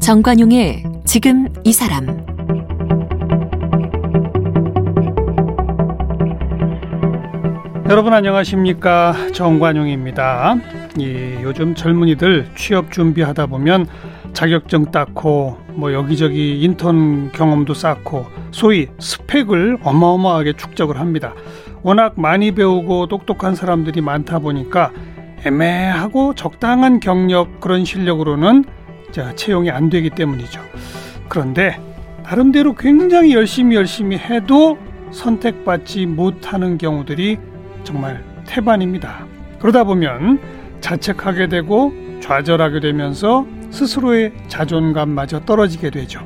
정관용의 지금 이 사람 여러분 안녕하십니까 정관용입니다. 이 요즘 젊은이들 취업 준비하다 보면 자격증 땄고 뭐 여기저기 인턴 경험도 쌓고 소위 스펙을 어마어마하게 축적을 합니다. 워낙 많이 배우고 똑똑한 사람들이 많다 보니까 애매하고 적당한 경력 그런 실력으로는 자, 채용이 안 되기 때문이죠. 그런데 나름대로 굉장히 열심히 열심히 해도 선택받지 못하는 경우들이 정말 태반입니다. 그러다 보면 자책하게 되고 좌절하게 되면서 스스로의 자존감마저 떨어지게 되죠.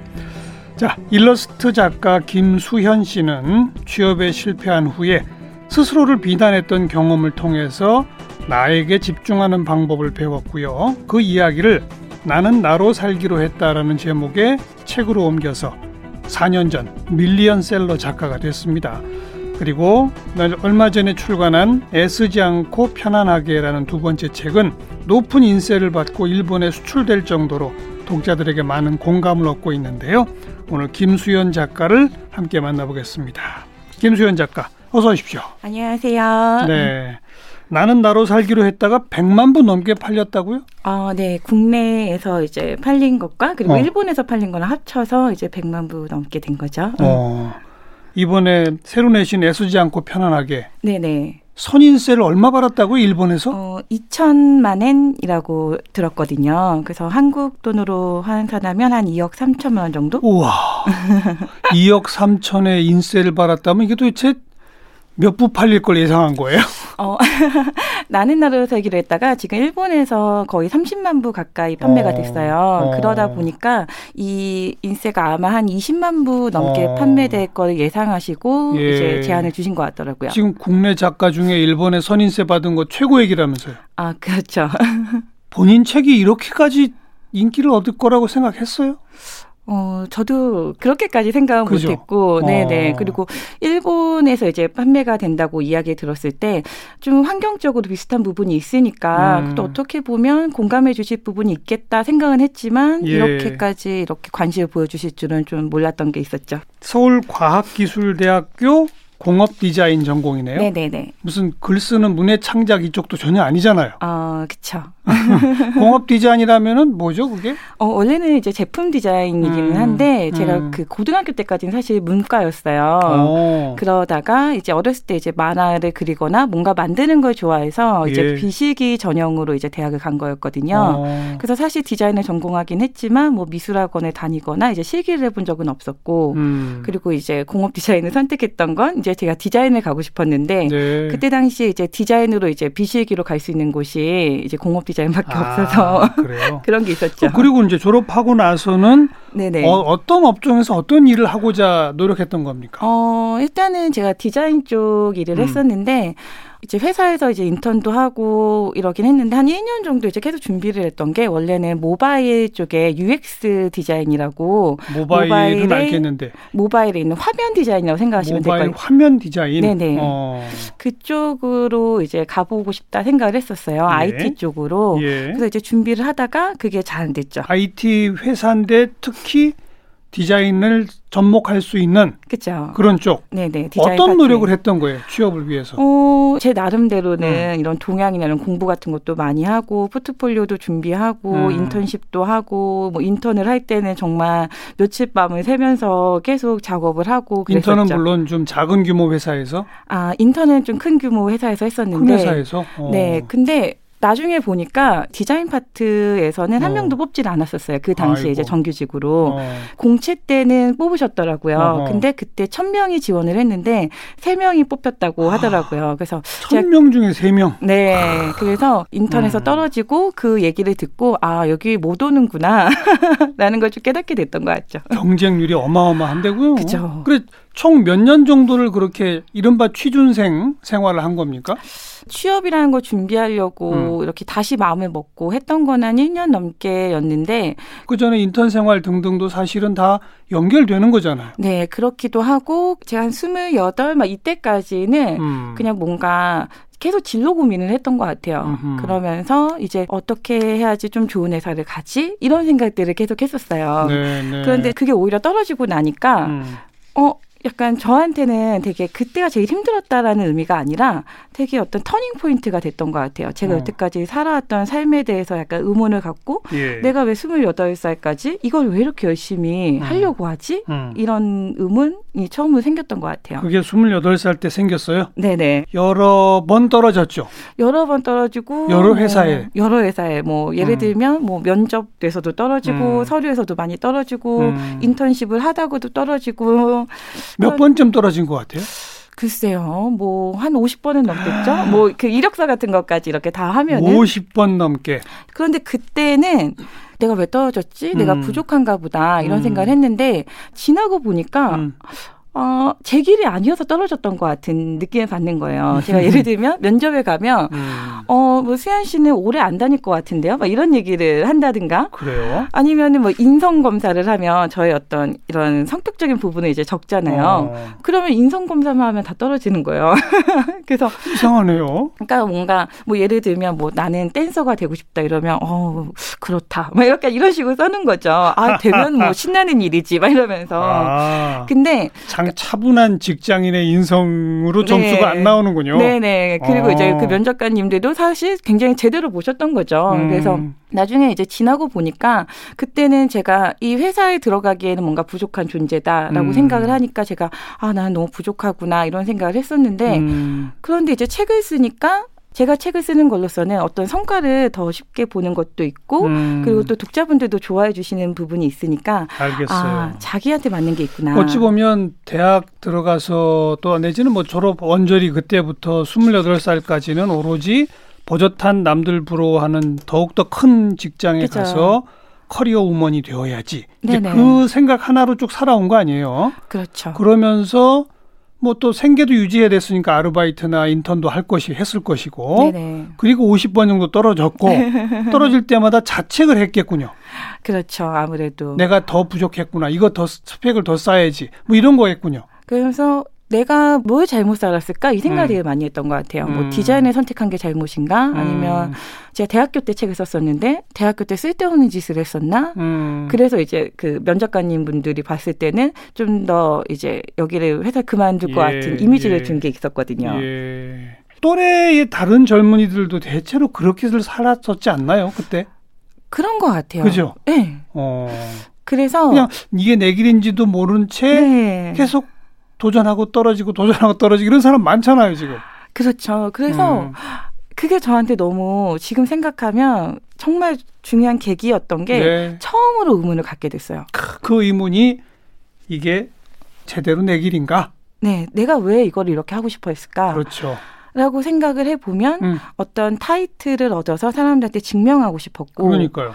자, 일러스트 작가 김수현 씨는 취업에 실패한 후에 스스로를 비난했던 경험을 통해서 나에게 집중하는 방법을 배웠고요. 그 이야기를 나는 나로 살기로 했다라는 제목의 책으로 옮겨서 4년 전 밀리언셀러 작가가 됐습니다. 그리고 얼마 전에 출간한 애쓰지 않고 편안하게라는 두 번째 책은 높은 인세를 받고 일본에 수출될 정도로 독자들에게 많은 공감을 얻고 있는데요. 오늘 김수연 작가를 함께 만나보겠습니다. 김수연 작가, 어서 오십시오. 안녕하세요. 네. 나는 나로 살기로 했다가 100만 부 넘게 팔렸다고요? 아, 네. 국내에서 이제 팔린 것과 그리고 어. 일본에서 팔린 거랑 합쳐서 이제 100만 부 넘게 된 거죠. 어. 이번에 새로 내신 애쓰지 않고 편안하게. 네네. 선인세를 얼마 받았다고요, 일본에서? 어, 2천만 엔이라고 들었거든요. 그래서 한국 돈으로 환산하면 한 2억 3천만 원 정도? 우와. 2억 3천의 인세를 받았다면 이게 도대체 몇 부 팔릴 걸 예상한 거예요? 어, 나는 나로 살기로 했다가 지금 일본에서 거의 30만 부 가까이 판매가 어. 됐어요. 어. 그러다 보니까 이 인세가 아마 한 20만 부 넘게 어. 판매될 걸 예상하시고 예. 이제 제안을 주신 것 같더라고요. 지금 국내 작가 중에 일본에 선인세 받은 거 최고액이라면서요? 아, 그렇죠. 본인 책이 이렇게까지 인기를 얻을 거라고 생각했어요? 어, 저도 그렇게까지 생각은 그죠? 못했고, 네네. 어. 그리고 일본에서 이제 판매가 된다고 이야기 들었을 때 좀 환경적으로 비슷한 부분이 있으니까 음. 또 어떻게 보면 공감해 주실 부분이 있겠다 생각은 했지만 예. 이렇게까지 이렇게 관심을 보여주실 줄은 좀 몰랐던 게 있었죠. 서울과학기술대학교 공업 디자인 전공이네요. 네네네. 무슨 글 쓰는 문해 창작 이쪽도 전혀 아니잖아요. 어, 그쵸. 공업 디자인이라면은 뭐죠, 그게? 어, 원래는 이제 제품 디자인이기는 음, 한데 제가 음. 그 고등학교 때까지는 사실 문과였어요. 오. 어. 그러다가 이제 어렸을 때 이제 만화를 그리거나 뭔가 만드는 걸 좋아해서 이제 예. 비실기 전형으로 이제 대학을 간 거였거든요. 오. 어. 그래서 사실 디자인을 전공하긴 했지만 뭐 미술학원에 다니거나 이제 실기를 해본 적은 없었고 음. 그리고 이제 공업 디자인을 선택했던 건 이제 제가 디자인을 가고 싶었는데 네. 그때 당시에 이제 디자인으로 이제 비실기로 갈 수 있는 곳이 이제 공업 디자인 밖에 아, 없어서 그런 게 있었죠. 그리고 이제 졸업하고 나서는 네네. 어, 떤 업종에서 어떤 일을 하고자 노력했던 겁니까? 어, 일단은 제가 디자인 쪽 일을 음. 했었는데 이제 회사에서 이제 인턴도 하고 이러긴 했는데 한 1년 정도 이제 계속 준비를 했던 게 원래는 모바일 쪽에 UX 디자인이라고 모바일은 알겠는데 모바일에 있는 화면 디자인이라고 생각하시면 될 거예요. 화면 디자인. 네네. 어. 그쪽으로 이제 가보고 싶다 생각을 했었어요. 예. IT 쪽으로. 예. 그래서 이제 준비를 하다가 그게 잘 안 됐죠. IT 회사인데 특히 디자인을 접목할 수 있는 그쵸. 그런 쪽. 네네. 어떤 파트. 노력을 했던 거예요? 취업을 위해서. 어, 제 나름대로는 음. 이런 동향이나 이런 공부 같은 것도 많이 하고 포트폴리오도 준비하고 음. 인턴십도 하고 뭐 인턴을 할 때는 정말 며칠 밤을 새면서 계속 작업을 하고 그랬었죠. 인턴은 물론 좀 작은 규모 회사에서 아, 인턴은 좀 큰 규모 회사에서 했었는데 큰 회사에서? 어. 네. 근데 나중에 보니까 디자인 파트에서는 한 어. 명도 뽑질 않았었어요. 그 당시에 아이고. 이제 정규직으로 어. 공채 때는 뽑으셨더라고요. 어허. 근데 그때 천 명이 지원을 했는데 세 명이 뽑혔다고 아. 하더라고요. 그래서 천명 중에 세 명. 네, 아. 그래서 인턴에서 음. 떨어지고 그 얘기를 듣고 아 여기 못 오는구나 라는 걸 좀 깨닫게 됐던 것 같죠. 경쟁률이 어마어마한데고요. 그죠. 그래 총 몇 년 정도를 그렇게 이른바 취준생 생활을 한 겁니까? 취업이라는 걸 준비하려고 음. 이렇게 다시 마음을 먹고 했던 건 한 1년 넘게였는데 그 전에 인턴 생활 등등도 사실은 다 연결되는 거잖아요. 네, 그렇기도 하고 제가 한 28, 막 이때까지는 음. 그냥 뭔가 계속 진로 고민을 했던 것 같아요. 음흠. 그러면서 이제 어떻게 해야지 좀 좋은 회사를 가지 이런 생각들을 계속 했었어요. 네, 네. 그런데 그게 오히려 떨어지고 나니까 음. 어 약간 저한테는 되게 그때가 제일 힘들었다라는 의미가 아니라 되게 어떤 터닝 포인트가 됐던 것 같아요. 제가 어. 여태까지 살아왔던 삶에 대해서 약간 의문을 갖고 예. 내가 왜 스물여덟 살까지 이걸 왜 이렇게 열심히 음. 하려고 하지? 음. 이런 의문이 처음으로 생겼던 것 같아요. 그게 스물여덟 살 때 생겼어요? 네네. 여러 번 떨어졌죠? 여러 번 떨어지고 여러 회사에 뭐 여러 회사에 뭐 예를 음. 들면 뭐 면접에서도 떨어지고 음. 서류에서도 많이 떨어지고 음. 인턴십을 하다가도 떨어지고 몇 번쯤 떨어진 것 같아요? 글쎄요, 뭐, 한 50번은 넘겠죠? 뭐, 그 이력서 같은 것까지 이렇게 다 하면은. 50번 넘게. 그런데 그때는 내가 왜 떨어졌지? 음. 내가 부족한가 보다. 이런 음. 생각을 했는데, 지나고 보니까, 음. 어, 제 길이 아니어서 떨어졌던 것 같은 느낌을 받는 거예요. 제가 예를 들면 면접에 가면, 음. 어, 뭐 수현 씨는 오래 안 다닐 것 같은데요? 막 이런 얘기를 한다든가. 그래요? 아니면은 뭐 인성 검사를 하면 저의 어떤 이런 성격적인 부분을 이제 적잖아요. 어. 그러면 인성 검사만 하면 다 떨어지는 거예요. 그래서 이상하네요. 그러니까 뭔가 뭐 예를 들면 뭐 나는 댄서가 되고 싶다 이러면 어 그렇다. 막 약간 이런 식으로 써는 거죠. 아 되면 뭐 신나는 일이지. 막 이러면서. 아. 근데 장 차분한 직장인의 인성으로 점수가 네. 안 나오는군요. 네네. 그리고 어. 이제 그 면접관님들도 사실 굉장히 제대로 보셨던 거죠. 음. 그래서 나중에 이제 지나고 보니까 그때는 제가 이 회사에 들어가기에는 뭔가 부족한 존재다라고 음. 생각을 하니까 제가 아, 나는 너무 부족하구나 이런 생각을 했었는데 음. 그런데 이제 책을 쓰니까 제가 책을 쓰는 걸로서는 어떤 성과를 더 쉽게 보는 것도 있고 음. 그리고 또 독자분들도 좋아해 주시는 부분이 있으니까 알겠어요. 아, 자기한테 맞는 게 있구나. 어찌 보면 대학 들어가서 또 내지는 뭐 졸업 원절이 그때부터 28살까지는 오로지 버젓한 남들 부러워하는 더욱더 큰 직장에 그쵸. 가서 커리어 우먼이 되어야지. 그 생각 하나로 쭉 살아온 거 아니에요? 그렇죠. 그러면서 뭐 또 생계도 유지해야 됐으니까 아르바이트나 인턴도 할 것이 했을 것이고 네네. 그리고 50번 정도 떨어졌고 떨어질 때마다 자책을 했겠군요. 그렇죠. 아무래도 내가 더 부족했구나. 이거 더 스펙을 더 쌓아야지. 뭐 이런 거였군요. 그래서 내가 뭘 잘못 살았을까 이 생각을 음. 되게 많이 했던 것 같아요. 뭐 음. 뭐 디자인을 선택한 게 잘못인가 아니면 음. 제가 대학교 때 책을 썼었는데 대학교 때 쓸데없는 짓을 했었나? 음. 그래서 이제 그 면접관님 분들이 봤을 때는 좀 더 이제 여기를 회사 그만둘 예. 것 같은 이미지를 예. 준게 있었거든요. 예. 또래의 다른 젊은이들도 대체로 그렇게들 살았었지 않나요 그때? 그런 것 같아요. 그죠? 네. 어. 그래서 그냥 이게 내 길인지도 모른 채 네. 계속 도전하고 떨어지고 도전하고 떨어지고 이런 사람 많잖아요 지금. 그렇죠. 그래서 음. 그게 저한테 너무 지금 생각하면 정말 중요한 계기였던 게 네. 처음으로 의문을 갖게 됐어요. 그 의문이 이게 제대로 내 길인가? 네, 내가 왜 이걸 이렇게 하고 싶어 했을까? 그렇죠. 라고 생각을 해보면 음. 어떤 타이틀을 얻어서 사람들한테 증명하고 싶었고 그러니까요.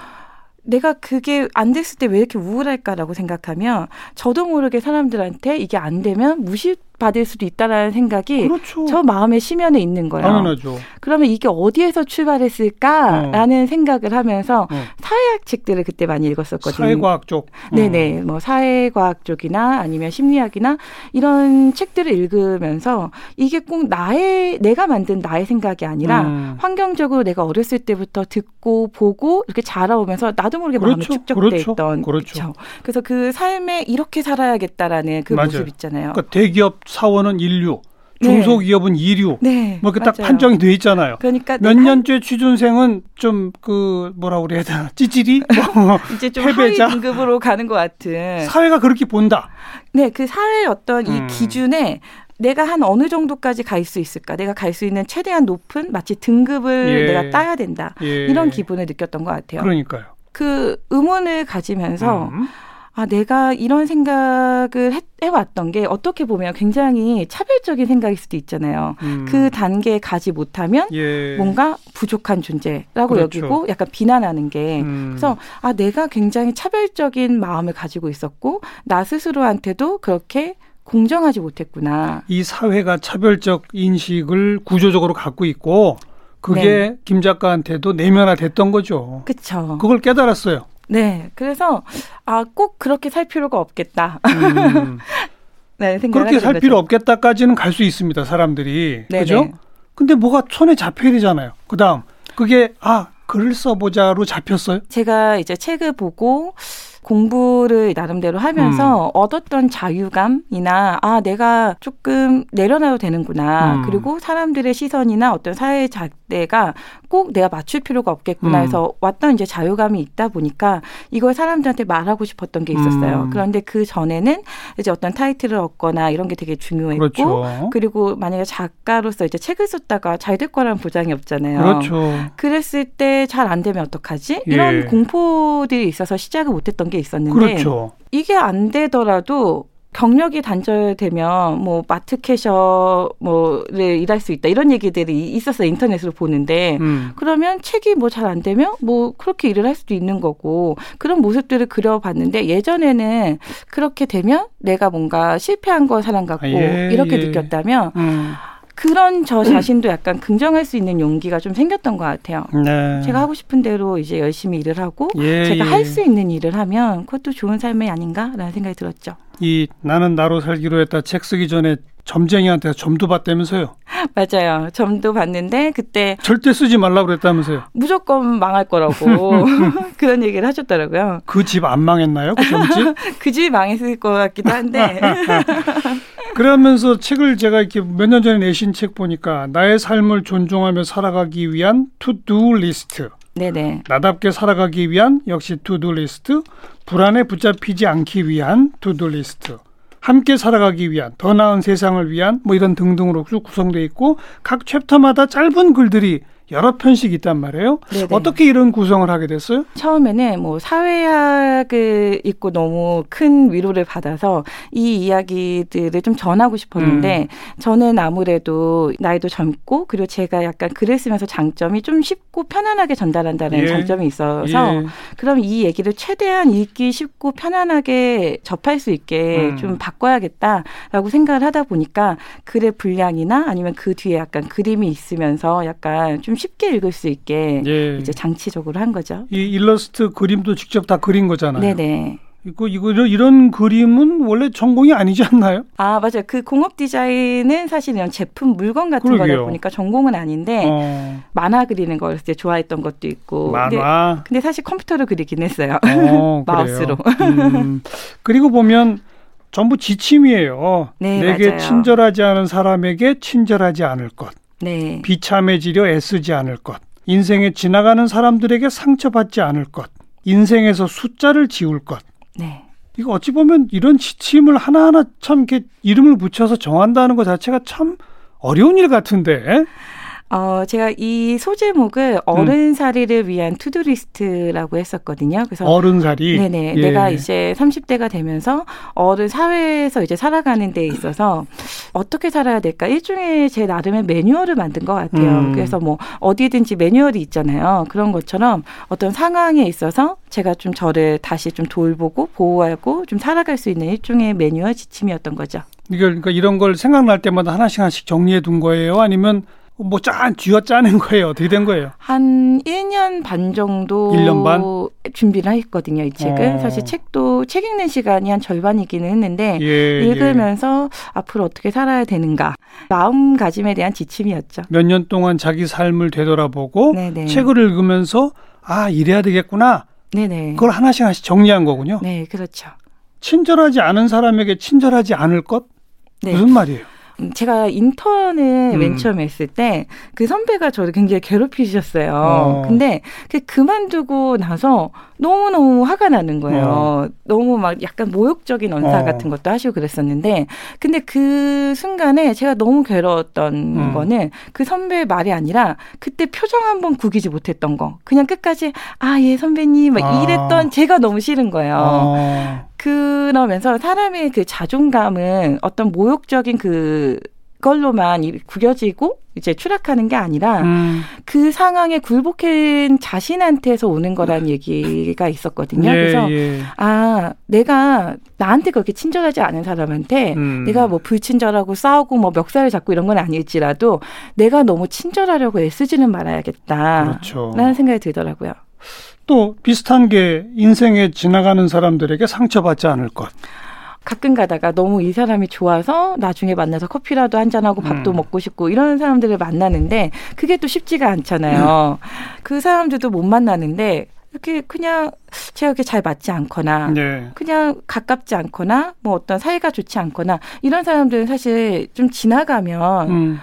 내가 그게 안 됐을 때 왜 이렇게 우울할까라고 생각하면 저도 모르게 사람들한테 이게 안 되면 무시 받을 수도 있다라는 생각이 그렇죠. 저 마음의 심연에 있는 거예요. 당연하죠. 그러면 이게 어디에서 출발했을까라는 어. 생각을 하면서 어. 사회학 책들을 그때 많이 읽었었거든요. 사회과학 쪽. 어. 네네. 뭐 사회과학 쪽이나 아니면 심리학이나 이런 책들을 읽으면서 이게 꼭 나의 내가 만든 나의 생각이 아니라 음. 환경적으로 내가 어렸을 때부터 듣고 보고 이렇게 자라오면서 나도 모르게 그렇죠. 마음에 축적돼 그렇죠. 있던 그렇죠. 그렇죠. 그래서 그 삶에 이렇게 살아야겠다라는 그 맞아요. 모습 있잖아요. 그러니까 대기업 사원은 인류, 중소기업은 네. 이류. 네. 뭐 이렇게 딱 판정이 돼 있잖아요. 그러니까 몇 년째 취준생은 좀 그 뭐라 그래야 되나 찌질이 뭐 이제 좀 패배자 하위 등급으로 가는 것 같은. 사회가 그렇게 본다. 네, 그 사회의 어떤 음. 이 기준에 내가 한 어느 정도까지 갈 수 있을까? 내가 갈 수 있는 최대한 높은 마치 등급을 예. 내가 따야 된다. 예. 이런 기분을 느꼈던 것 같아요. 그러니까요. 그 의문을 가지면서 음. 아, 내가 이런 생각을 해, 해왔던 게 어떻게 보면 굉장히 차별적인 생각일 수도 있잖아요. 음. 그 단계에 가지 못하면 예. 뭔가 부족한 존재라고 그렇죠. 여기고 약간 비난하는 게 음. 그래서 아, 내가 굉장히 차별적인 마음을 가지고 있었고 나 스스로한테도 그렇게 공정하지 못했구나. 이 사회가 차별적 인식을 구조적으로 갖고 있고 그게 네. 김 작가한테도 내면화됐던 거죠. 그렇죠. 그걸 깨달았어요. 네. 그래서 아 꼭 그렇게 살 필요가 없겠다. 음. 네, 그렇게 살 거죠. 필요 없겠다까지는 갈 수 있습니다. 사람들이. 네네. 그죠? 근데 뭐가 손에 잡혀야 되잖아요. 그다음 그게 아 글을 써보자로 잡혔어요? 제가 이제 책을 보고 공부를 나름대로 하면서 음. 얻었던 자유감이나 아 내가 조금 내려놔도 되는구나 음. 그리고 사람들의 시선이나 어떤 사회의 잣대가 꼭 내가 맞출 필요가 없겠구나 음. 해서 왔던 이제 자유감이 있다 보니까 이걸 사람들한테 말하고 싶었던 게 있었어요. 음. 그런데 그 전에는 이제 어떤 타이틀을 얻거나 이런 게 되게 중요했고 그렇죠. 그리고 만약에 작가로서 이제 책을 썼다가 잘 될 거라는 보장이 없잖아요. 그렇죠. 그랬을 때 잘 안 되면 어떡하지? 이런 예. 공포들이 있어서 시작을 못 했던 게 있었는데 그렇죠. 이게 안 되더라도 경력이 단절되면 뭐 마트 캐셔 뭐를 일할 수 있다 이런 얘기들이 있었어요 인터넷으로 보는데 음. 그러면 책이 뭐 잘 안 되면 뭐 그렇게 일을 할 수도 있는 거고 그런 모습들을 그려봤는데 예전에는 그렇게 되면 내가 뭔가 실패한 거 사람 같고 아, 예, 이렇게 예. 느꼈다면 음. 그런 저 자신도 약간 긍정할 수 있는 용기가 좀 생겼던 것 같아요. 네. 제가 하고 싶은 대로 이제 열심히 일을 하고 예, 제가 예. 할수 있는 일을 하면 그것도 좋은 삶이 아닌가라는 생각이 들었죠. 이 나는 나로 살기로 했다 책 쓰기 전에 점쟁이한테 점도 봤다면서요? 맞아요. 점도 봤는데 그때 절대 쓰지 말라고 그랬다면서요? 무조건 망할 거라고 그런 얘기를 하셨더라고요. 그 집 안 망했나요? 그 점집? 그 집이 망했을 것 같기도 한데 그러면서 책을 제가 이렇게 몇 년 전에 내신 책 보니까 나의 삶을 존중하며 살아가기 위한 to-do list. 네네. 나답게 살아가기 위한 역시 to-do list. 불안에 붙잡히지 않기 위한 to-do list. 함께 살아가기 위한 더 나은 세상을 위한 뭐 이런 등등으로 쭉 구성되어 있고 각 챕터마다 짧은 글들이 여러 편씩 있단 말이에요. 네네. 어떻게 이런 구성을 하게 됐어요? 처음에는 뭐 사회학을 읽고 너무 큰 위로를 받아서 이 이야기들을 좀 전하고 싶었는데 음. 저는 아무래도 나이도 젊고 그리고 제가 약간 글을 쓰면서 장점이 좀 쉽고 편안하게 전달한다는 예. 장점이 있어서 예. 그럼 이 얘기를 최대한 읽기 쉽고 편안하게 접할 수 있게 음. 좀 바꿔야겠다라고 생각을 하다 보니까 글의 분량이나 아니면 그 뒤에 약간 그림이 있으면서 약간 좀좀 쉽게 읽을 수 있게 예. 이제 장치적으로 한 거죠. 이 일러스트 그림도 직접 다 그린 거잖아요. 네네. 이거 이거 이런 그림은 원래 전공이 아니지 않나요? 아 맞아요. 그 공업 디자인은 사실 이런 제품 물건 같은 그러게요. 거다 보니까 전공은 아닌데 어. 만화 그리는 걸 이제 좋아했던 것도 있고. 만화. 근데, 근데 사실 컴퓨터로 그리긴 했어요. 어, 마우스로. 음. 그리고 보면 전부 지침이에요. 네, 내게 맞아요. 친절하지 않은 사람에게 친절하지 않을 것. 네. 비참해지려 애쓰지 않을 것. 인생에 지나가는 사람들에게 상처받지 않을 것. 인생에서 숫자를 지울 것. 네. 이거 어찌 보면 이런 지침을 하나하나 참 이렇게 이름을 붙여서 정한다는 것 자체가 참 어려운 일 같은데. 어, 제가 이 소제목을 음. 어른살이를 위한 to-do list라고 했었거든요. 그래서 어른살이 네네. 예. 내가 이제 30대가 되면서 어른 사회에서 이제 살아가는 데 있어서 어떻게 살아야 될까? 일종의 제 나름의 매뉴얼을 만든 것 같아요. 음. 그래서 뭐 어디든지 매뉴얼이 있잖아요. 그런 것처럼 어떤 상황에 있어서 제가 좀 저를 다시 좀 돌보고 보호하고 좀 살아갈 수 있는 일종의 매뉴얼 지침이었던 거죠. 이걸 그러니까 이런 걸 생각날 때마다 하나씩 하나씩 정리해 둔 거예요? 아니면 뭐 짠, 쥐어 짜낸 거예요? 어떻게 된 거예요? 한 1년 반 정도 1년 반? 준비를 했거든요, 이 책은. 어. 사실 책도 책 읽는 시간이 한 절반이기는 했는데 예, 예. 읽으면서 예. 앞으로 어떻게 살아야 되는가 마음가짐에 대한 지침이었죠. 몇 년 동안 자기 삶을 되돌아보고 네네. 책을 읽으면서 아, 이래야 되겠구나. 네네. 그걸 하나씩 하나씩 정리한 거군요. 네, 그렇죠. 친절하지 않은 사람에게 친절하지 않을 것? 네. 무슨 말이에요? 음, 제가 인턴을 음. 맨 처음에 했을 때 그 선배가 저를 굉장히 괴롭히셨어요. 어. 근데 그 그만두고 나서 너무너무 화가 나는 거예요. 어. 너무 막 약간 모욕적인 언사 어. 같은 것도 하시고 그랬었는데 근데 그 순간에 제가 너무 괴로웠던 음. 거는 그 선배의 말이 아니라 그때 표정 한번 구기지 못했던 거. 그냥 끝까지 아, 예, 선배님 막 아. 이랬던 제가 너무 싫은 거예요. 어. 그러면서 사람의 그 자존감은 어떤 모욕적인 그 그걸로만 구겨지고 이제 추락하는 게 아니라 음. 그 상황에 굴복한 자신한테서 오는 거란 얘기가 있었거든요. 예, 그래서 예. 아 내가 나한테 그렇게 친절하지 않은 사람한테 음. 내가 뭐 불친절하고 싸우고 뭐 멱살을 잡고 이런 건 아닐지라도 내가 너무 친절하려고 애쓰지는 말아야겠다. 그렇죠. 라는 생각이 들더라고요. 또 비슷한 게 인생에 지나가는 사람들에게 상처받지 않을 것. 가끔 가다가 너무 이 사람이 좋아서 나중에 만나서 커피라도 한잔하고 밥도 음. 먹고 싶고 이런 사람들을 만나는데 그게 또 쉽지가 않잖아요. 음. 그 사람들도 못 만나는데 이렇게 그냥 제가 이렇게 잘 맞지 않거나 네. 그냥 가깝지 않거나 뭐 어떤 사이가 좋지 않거나 이런 사람들은 사실 좀 지나가면 음.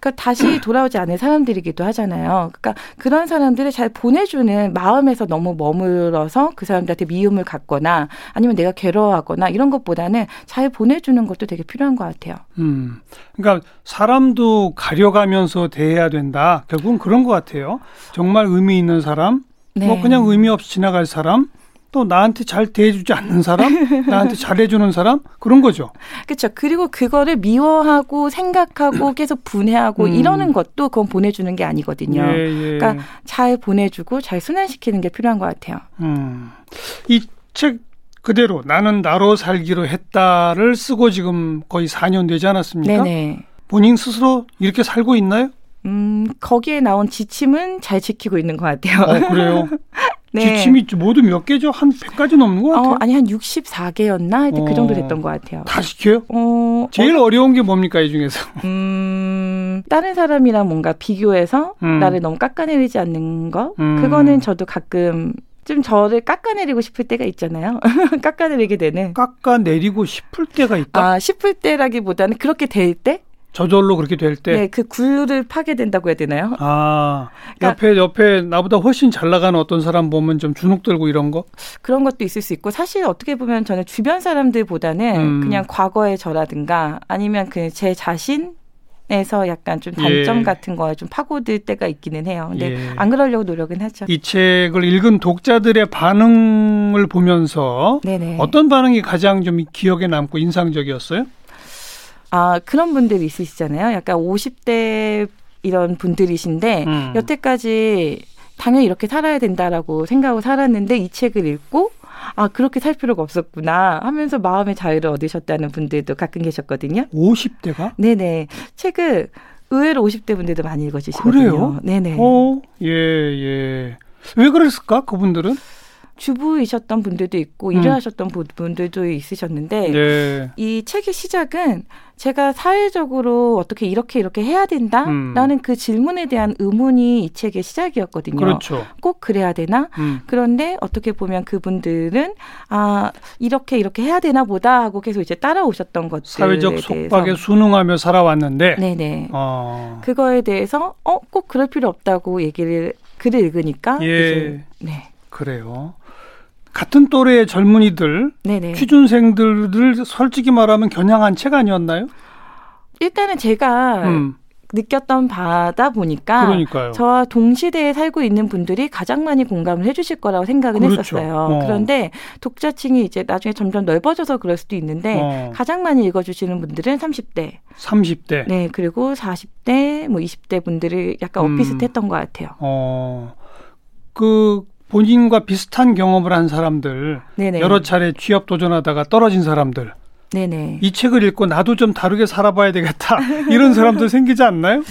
그러니까 다시 돌아오지 않을 사람들이기도 하잖아요. 그러니까 그런 사람들을 잘 보내주는 마음에서 너무 머물러서 그 사람들한테 미움을 갖거나 아니면 내가 괴로워하거나 이런 것보다는 잘 보내주는 것도 되게 필요한 것 같아요. 음, 그러니까 사람도 가려가면서 대해야 된다. 결국은 그런 것 같아요. 정말 의미 있는 사람, 뭐 네. 뭐 그냥 의미 없이 지나갈 사람, 또 나한테 잘 대해주지 않는 사람, 나한테 잘해주는 사람 그런 거죠. 그렇죠. 그리고 그거를 미워하고 생각하고 계속 분해하고 음. 이러는 것도 그건 보내주는 게 아니거든요. 예, 예. 그러니까 잘 보내주고 잘 순환시키는 게 필요한 것 같아요. 음. 이책 그대로 나는 나로 살기로 했다를 쓰고 지금 거의 4년 되지 않았습니까? 네네. 본인 스스로 이렇게 살고 있나요? 음, 거기에 나온 지침은 잘 지키고 있는 것 같아요. 어, 그래요? 네. 지침이 모두 몇 개죠? 한 100가지 넘는 것 같아요. 어, 아니 한 64개였나? 하여튼 그 어, 그 정도 됐던 것 같아요. 다 지켜요? 어, 제일 어, 려운게 뭡니까 이 중에서? 음, 다른 사람이랑 뭔가 비교해서 음. 나를 너무 깎아내리지 않는 거. 음. 그거는 저도 가끔 좀 저를 깎아내리고 싶을 때가 있잖아요. 깎아내리게 되는. 깎아내리고 싶을 때가 있다. 아, 싶을 때라기보다는 그렇게 될 때? 저절로 그렇게 될 때. 네, 그 굴루를 파게 된다고 해야 되나요? 아, 그러니까, 옆에 옆에 나보다 훨씬 잘 나가는 어떤 사람 보면 좀 주눅 들고 이런 거? 그런 것도 있을 수 있고 사실 어떻게 보면 저는 주변 사람들보다는 음. 그냥 과거의 저라든가 아니면 그 제 자신 에서 약간 좀 단점 예. 같은 거에 좀 파고들 때가 있기는 해요. 근데 예. 안 그러려고 노력은 하죠. 이 책을 읽은 독자들의 반응을 보면서 네네. 어떤 반응이 가장 좀 기억에 남고 인상적이었어요? 아, 그런 분들이 있으시잖아요. 약간 50대 이런 분들이신데 음. 여태까지 당연히 이렇게 살아야 된다라고 생각하고 살았는데 이 책을 읽고 아 그렇게 살 필요가 없었구나 하면서 마음의 자유를 얻으셨다는 분들도 가끔 계셨거든요. 50대가? 네네 책을 의외로 50대 분들도 많이 읽어주시거든요. 그래요? 네네. 어, 예 예. 왜 그랬을까 그분들은? 주부이셨던 분들도 있고 음. 일을 하셨던 분들도 있으셨는데 네. 이 책의 시작은 제가 사회적으로 어떻게 이렇게 이렇게 해야 된다라는 음. 그 질문에 대한 의문이 이 책의 시작이었거든요. 그렇죠. 꼭 그래야 되나? 음. 그런데 어떻게 보면 그분들은 아 이렇게 이렇게 해야 되나 보다 하고 계속 이제 따라오셨던 것들 사회적 속박에 순응하며 살아왔는데 네네 어. 그거에 대해서 어 꼭 그럴 필요 없다고 얘기를 글을 읽으니까 예. 이제, 네 그래요. 같은 또래의 젊은이들, 네네. 취준생들을 솔직히 말하면 겨냥한 책 아니었나요? 일단은 제가 음. 느꼈던 바다 보니까 그러니까요. 저와 동시대에 살고 있는 분들이 가장 많이 공감을 해주실 거라고 생각은 그렇죠. 했었어요. 어. 그런데 독자층이 이제 나중에 점점 넓어져서 그럴 수도 있는데 어. 가장 많이 읽어주시는 분들은 30대, 30대, 네 그리고 40대, 뭐 20대 분들이 약간 음. 오피스했던 것 같아요. 어. 그 본인과 비슷한 경험을 한 사람들, 네네. 여러 차례 취업 도전하다가 떨어진 사람들, 네네. 이 책을 읽고 나도 좀 다르게 살아봐야 되겠다 이런 사람들 생기지 않나요?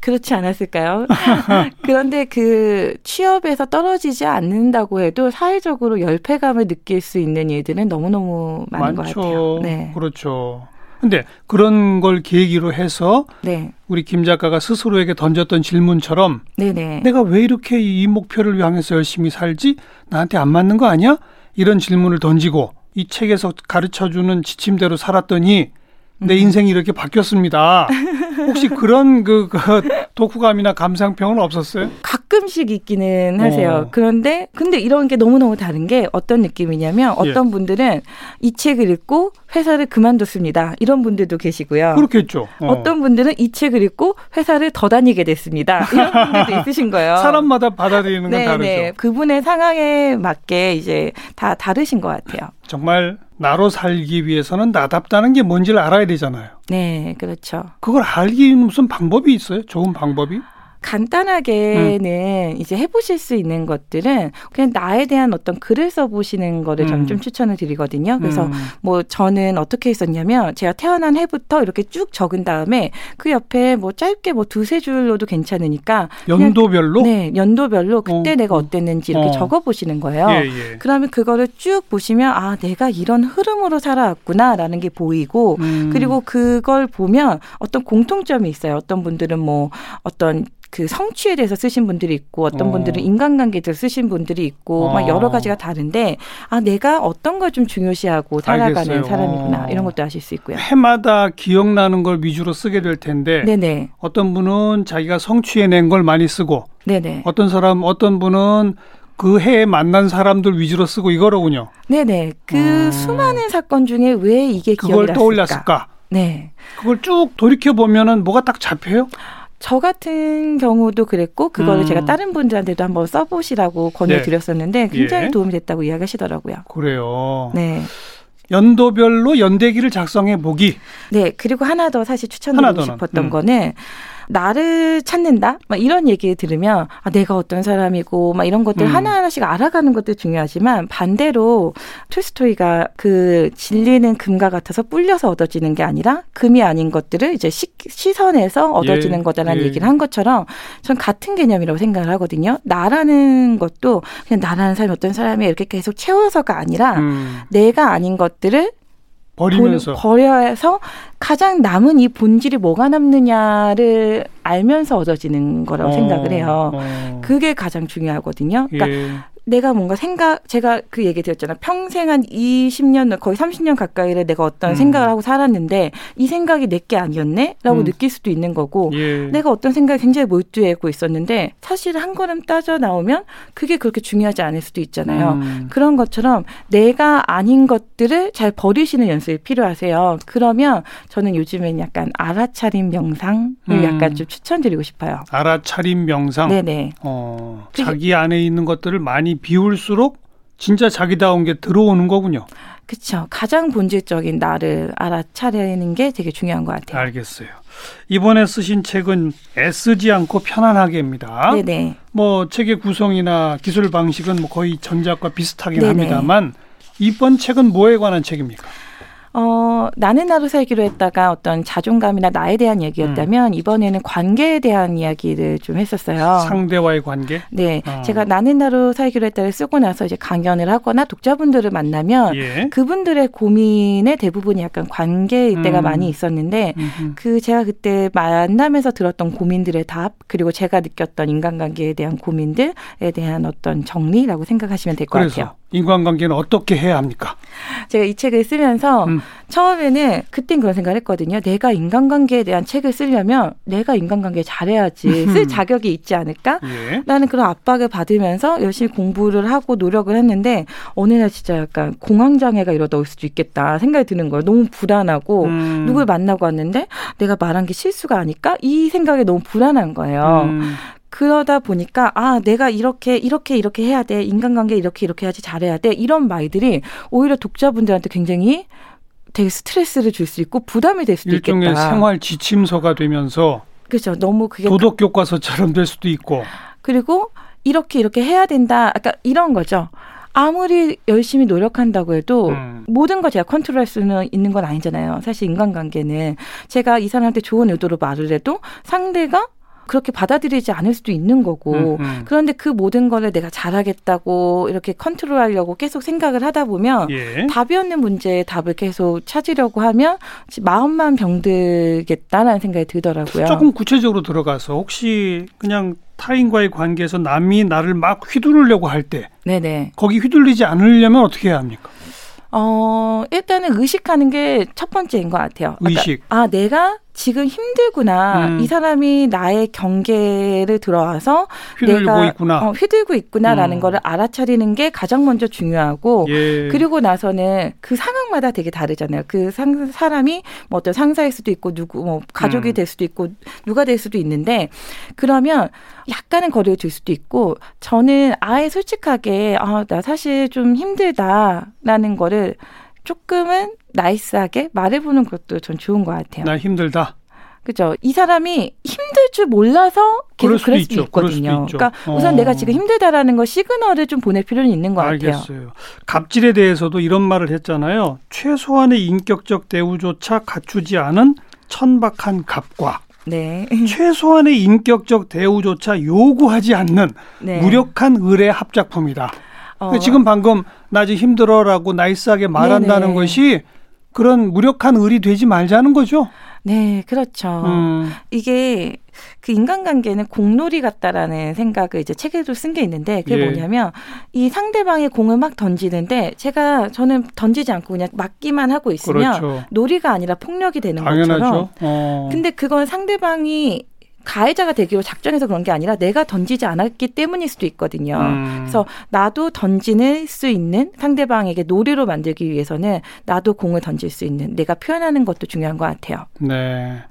그렇지 않았을까요? 그런데 그 취업에서 떨어지지 않는다고 해도 사회적으로 열패감을 느낄 수 있는 일들은 너무너무 많은 많죠. 것 같아요. 네. 그렇죠. 근데 그런 걸 계기로 해서 네. 우리 김 작가가 스스로에게 던졌던 질문처럼 네네. 내가 왜 이렇게 이 목표를 향해서 열심히 살지? 나한테 안 맞는 거 아니야? 이런 질문을 던지고 이 책에서 가르쳐 주는 지침대로 살았더니 내 음. 인생이 이렇게 바뀌었습니다. 혹시 그런 그, 그 독후감이나 감상평은 없었어요? 가끔씩 있기는 하세요. 어. 그런데 근데 이런 게 너무너무 다른 게 어떤 느낌이냐면 어떤 예. 분들은 이 책을 읽고 회사를 그만뒀습니다. 이런 분들도 계시고요. 그렇겠죠. 어. 떤 분들은 이 책을 읽고 회사를 더 다니게 됐습니다. 이런 분들도 있으신 거예요. 사람마다 받아들이는 건 네, 다르죠. 네. 그분의 상황에 맞게 이제 다 다르신 것 같아요. 정말 나로 살기 위해서는 나답다는 게 뭔지를 알아야 되잖아요. 네, 그렇죠. 그걸 알기 무슨 방법이 있어요? 좋은 방법이? 간단하게는 음. 이제 해보실 수 있는 것들은 그냥 나에 대한 어떤 글을 써보시는 거를 저는 음. 좀 추천을 드리거든요. 그래서 음. 뭐 저는 어떻게 했었냐면 제가 태어난 해부터 이렇게 쭉 적은 다음에 그 옆에 뭐 짧게 뭐 두세 줄로도 괜찮으니까 연도별로 네 연도별로 그때 어. 내가 어땠는지 이렇게 어. 적어보시는 거예요. 예, 예. 그러면 그거를 쭉 보시면 아 내가 이런 흐름으로 살아왔구나라는 게 보이고 음. 그리고 그걸 보면 어떤 공통점이 있어요. 어떤 분들은 뭐 어떤 그 성취에 대해서 쓰신 분들이 있고 어떤 어. 분들은 인간관계에 대해서 쓰신 분들이 있고 어. 막 여러 가지가 다른데 아 내가 어떤 걸 좀 중요시하고 살아가는 알겠어요. 사람이구나 어. 이런 것도 아실 수 있고요. 해마다 기억나는 걸 위주로 쓰게 될 텐데 네네. 어떤 분은 자기가 성취해낸 걸 많이 쓰고 네네. 어떤 사람 어떤 분은 그 해에 만난 사람들 위주로 쓰고 이거로군요. 네네. 그 음. 수많은 사건 중에 왜 이게 그걸 떠올렸을까? 네. 그걸 쭉 돌이켜 보면은 뭐가 딱 잡혀요? 저 같은 경우도 그랬고 그거를 음. 제가 다른 분들한테도 한번 써보시라고 권유드렸었는데 네. 굉장히 예. 도움이 됐다고 이야기하시더라고요. 그래요. 네. 연도별로 연대기를 작성해 보기. 네, 그리고 하나 더 사실 추천드리고 싶었던 음. 거는 나를 찾는다? 막 이런 얘기 들으면 아, 내가 어떤 사람이고 막 이런 것들 음. 하나하나씩 알아가는 것도 중요하지만 반대로 톨스토이가 그 진리는 금과 같아서 뿔려서 얻어지는 게 아니라 금이 아닌 것들을 이제 시, 시선에서 얻어지는 예. 거다라는 예. 얘기를 한 것처럼 전 같은 개념이라고 생각을 하거든요. 나라는 것도 그냥 나라는 사람이 어떤 사람이 이렇게 계속 채워서가 아니라 음. 내가 아닌 것들을 버리면서 버려서 가장 남은 이 본질이 뭐가 남느냐를 알면서 얻어지는 거라고 어, 생각을 해요. 어. 그게 가장 중요하거든요. 그러니까 예. 내가 뭔가 생각 제가 그 얘기 드렸잖아. 평생 한 20년 거의 30년 가까이를 내가 어떤 음. 생각을 하고 살았는데 이 생각이 내게 아니었네라고 음. 느낄 수도 있는 거고 예. 내가 어떤 생각에 굉장히 몰두하고 있었는데 사실 한 걸음 따져 나오면 그게 그렇게 중요하지 않을 수도 있잖아요. 음. 그런 것처럼 내가 아닌 것들을 잘 버리시는 연습이 필요하세요. 그러면 저는 요즘엔 약간 알아차림 명상을 음. 약간 좀 추천드리고 싶어요. 알아차림 명상. 네네. 어, 자기 안에 있는 것들을 많이 많이 비울수록 진짜 자기다운 게 들어오는 거군요. 그렇죠. 가장 본질적인 나를 알아차리는 게 되게 중요한 것 같아요. 알겠어요. 이번에 쓰신 책은 애쓰지 않고 편안하게입니다. 네네. 뭐 책의 구성이나 기술 방식은 뭐 거의 전작과 비슷하긴 네네. 합니다만 이번 책은 뭐에 관한 책입니까? 어, 나는 나로 살기로 했다가 어떤 자존감이나 나에 대한 얘기였다면 음. 이번에는 관계에 대한 이야기를 좀 했었어요. 상대와의 관계? 네. 어. 제가 나는 나로 살기로 했다를 쓰고 나서 이제 강연을 하거나 독자분들을 만나면 예. 그분들의 고민의 대부분이 약간 관계일 때가 음. 많이 있었는데 음흠. 그 제가 그때 만나면서 들었던 고민들의 답 그리고 제가 느꼈던 인간관계에 대한 고민들에 대한 어떤 정리라고 생각하시면 될 것 같아요. 인간관계는 어떻게 해야 합니까? 제가 이 책을 쓰면서 음. 처음에는 그땐 그런 생각을 했거든요. 내가 인간관계에 대한 책을 쓰려면 내가 인간관계 잘해야지 쓸 자격이 있지 않을까? 예. 라는 그런 압박을 받으면서 열심히 공부를 하고 노력을 했는데 어느 날 진짜 약간 공황장애가 이러다 올 수도 있겠다 생각이 드는 거예요. 너무 불안하고 음. 누굴 만나고 왔는데 내가 말한 게 실수가 아닐까? 이 생각이 너무 불안한 거예요. 음. 그러다 보니까 아 내가 이렇게 이렇게 이렇게 해야 돼 인간관계 이렇게 이렇게 해야지 잘해야 돼 이런 말들이 오히려 독자분들한테 굉장히 되게 스트레스를 줄 수 있고 부담이 될 수도 일종의 있겠다. 생활 지침서가 되면서 그렇죠. 너무 그게 도덕 교과서처럼 될 수도 있고 그리고 이렇게 이렇게 해야 된다. 아까 이런 거죠. 아무리 열심히 노력한다고 해도 음. 모든 걸 제가 컨트롤할 수는 있는 건 아니잖아요. 사실 인간관계는 제가 이 사람한테 좋은 의도로 말을 해도 상대가 그렇게 받아들이지 않을 수도 있는 거고 음, 음. 그런데 그 모든 거를 내가 잘하겠다고 이렇게 컨트롤하려고 계속 생각을 하다 보면 예. 답이 없는 문제에 답을 계속 찾으려고 하면 마음만 병들겠다라는 생각이 들더라고요. 조금 구체적으로 들어가서 혹시 그냥 타인과의 관계에서 남이 나를 막 휘두르려고 할 때, 네네. 거기 휘둘리지 않으려면 어떻게 해야 합니까? 어, 일단은 의식하는 게 첫 번째인 것 같아요. 의식. 아, 내가 지금 힘들구나. 음. 이 사람이 나의 경계를 들어와서 휘둘고 내가 있구나. 어, 휘둘고 있구나라는 음. 거를 알아차리는 게 가장 먼저 중요하고 예. 그리고 나서는 그 상황마다 되게 다르잖아요. 그 상, 사람이 뭐 어떤 상사일 수도 있고 누구 뭐 가족이 음. 될 수도 있고 누가 될 수도 있는데 그러면 약간은 거리를 둘 수도 있고 저는 아예 솔직하게 아, 나 사실 좀 힘들다라는 거를 조금은 나이스하게 말해보는 것도 전 좋은 것 같아요. 나 힘들다. 그죠. 이 사람이 힘들 줄 몰라서 계속 그럴 수도, 수도 있거든요. 그러니까 우선 어. 내가 지금 힘들다라는 거 시그널을 좀 보낼 필요는 있는 것 알겠어요. 같아요. 알겠어요. 갑질에 대해서도 이런 말을 했잖아요. 최소한의 인격적 대우조차 갖추지 않은 천박한 갑과 네. 최소한의 인격적 대우조차 요구하지 않는 네. 무력한 의뢰 합작품이다. 어. 지금 방금 나 지금 힘들어라고 나이스하게 말한다는 네네. 것이 그런 무력한 의리 되지 말자는 거죠. 네, 그렇죠. 음. 이게 그 인간관계는 공놀이 같다라는 생각을 이제 책에도 쓴 게 있는데 그게 예. 뭐냐면 이 상대방의 공을 막 던지는데 제가 저는 던지지 않고 그냥 맞기만 하고 있으면 그렇죠. 놀이가 아니라 폭력이 되는 당연하죠. 것처럼. 어. 근데 그건 상대방이 가해자가 되기로 작정해서 그런 게 아니라 내가 던지지 않았기 때문일 수도 있거든요. 음. 그래서 나도 던지는 수 있는 상대방에게 노래로 만들기 위해서는 나도 공을 던질 수 있는 내가 표현하는 것도 중요한 것 같아요. 네.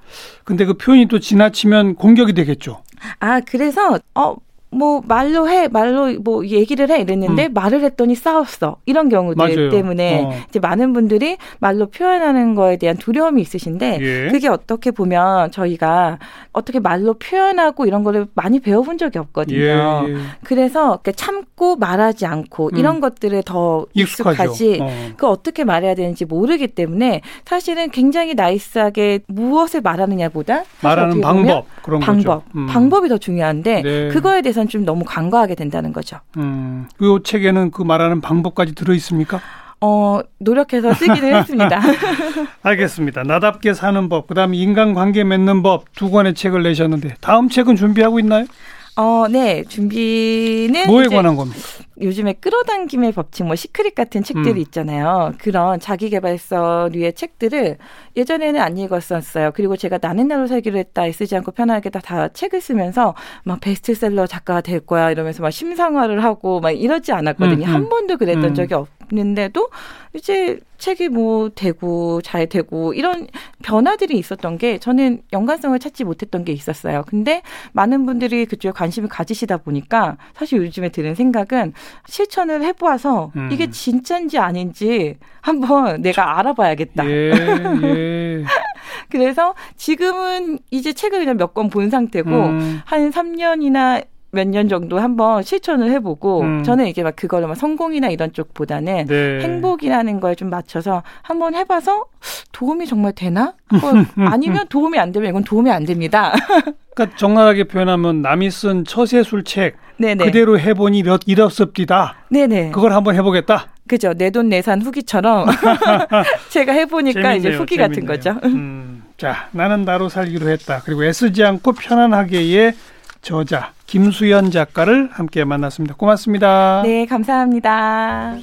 근데 그 표현이 또 지나치면 공격이 되겠죠. 아, 그래서 어 뭐 말로 해 말로 뭐 얘기를 해 이랬는데 음. 말을 했더니 싸웠어 이런 경우들 맞아요. 때문에 어. 이제 많은 분들이 말로 표현하는 거에 대한 두려움이 있으신데 예. 그게 어떻게 보면 저희가 어떻게 말로 표현하고 이런 거를 많이 배워본 적이 없거든요. 예. 예. 그래서 참고 말하지 않고 음. 이런 것들에 더 익숙하지 어. 그 어떻게 말해야 되는지 모르기 때문에 사실은 굉장히 나이스하게 무엇을 말하느냐보다 말하는 방법 그런 방법 음. 방법이 더 중요한데 네. 그거에 대해서 대해서는 좀 너무 간과하게 된다는 거죠. 음, 그 책에는 그 말하는 방법까지 들어 있습니까? 어, 노력해서 쓰기는 했습니다. 알겠습니다. 나답게 사는 법, 그다음에 인간관계 맺는 법 두 권의 책을 내셨는데 다음 책은 준비하고 있나요? 어, 네. 준비는 뭐에 관한 겁니까? 요즘에 끌어당김의 법칙, 뭐 시크릿 같은 책들이 음. 있잖아요. 그런 자기개발서류의 책들을 예전에는 안 읽었었어요. 그리고 제가 나는 나로 살기로 했다 쓰지 않고 편하게 다, 다 책을 쓰면서 막 베스트셀러 작가가 될 거야 이러면서 막 심상화를 하고 막 이러지 않았거든요. 음, 음. 한 번도 그랬던 음. 적이 없 는데도 이제 책이 뭐 되고 잘 되고 이런 변화들이 있었던 게 저는 연관성을 찾지 못했던 게 있었어요. 근데 많은 분들이 그쪽에 관심을 가지시다 보니까 사실 요즘에 드는 생각은 실천을 해보아서 음. 이게 진짜인지 아닌지 한번 내가 알아봐야겠다. 예, 예. 그래서 지금은 이제 책을 그냥 몇 권 본 상태고 음. 한 3년이나 몇 년 정도 한번 실천을 해보고 음. 저는 이게 막 그거를 막 성공이나 이런 쪽보다는 네. 행복이라는 걸좀 맞춰서 한번 해봐서 도움이 정말 되나? 아니면 도움이 안 되면 이건 도움이 안 됩니다. 그러니까 정확하게 표현하면 남이 쓴 처세술책 네네. 그대로 해보니 이렇습니다. 네네. 그걸 한번 해보겠다. 그죠. 내 돈 내산 후기처럼 제가 해보니까 재밌네요, 이제 후기 재밌네요. 같은 거죠. 음, 자, 나는 나로 살기로 했다. 그리고 애쓰지 않고 편안하게의 저자 김수연 작가를 함께 만났습니다. 고맙습니다. 네, 감사합니다.